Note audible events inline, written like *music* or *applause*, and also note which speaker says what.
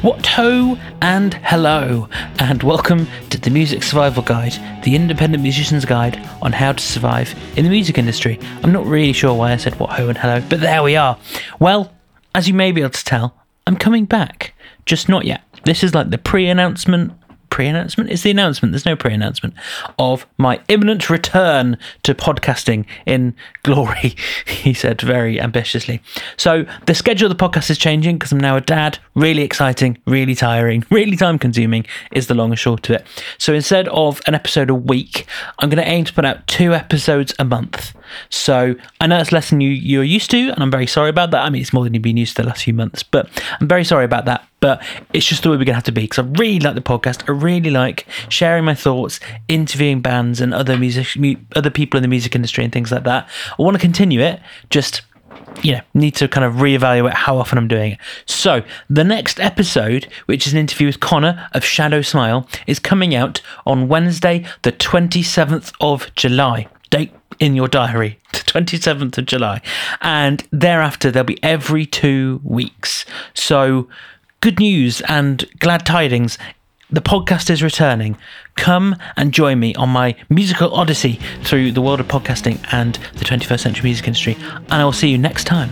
Speaker 1: What ho and hello, and welcome to the Music Survival Guide, the independent musician's guide on how to survive in the music industry. I'm not really sure why I said what ho and hello, but there we are. Well, as you may be able to tell, I'm coming back, just not yet. This is like the pre announcement pre-announcement? Is the announcement. There's no pre-announcement of my imminent return to podcasting in glory *laughs* he said very ambitiously. So the schedule of the podcast is changing because i'm now a dad. Really exciting really tiring *laughs* really time consuming is the long and short of it. So instead of an episode a week i'm going to aim to put out two episodes a month. So i know it's less than you you're used to and i'm very sorry about that. I mean it's more than you've been used to the last few months but i'm very sorry about that but it's just the way we're going to have to be because I really like the podcast. I really like sharing my thoughts, interviewing bands and other music, other people in the music industry and things like that. I want to continue it, just you know, need to kind of reevaluate how often I'm doing it. So, the next episode, which is an interview with Connor of Shadow Smile, is coming out on Wednesday, the 27th of July. Date in your diary, *laughs* the 27th of July. And thereafter, there'll be every two weeks. So, good news and glad tidings. The podcast is returning. Come and join me on my musical odyssey through the world of podcasting and the 21st century music industry. And I will see you next time.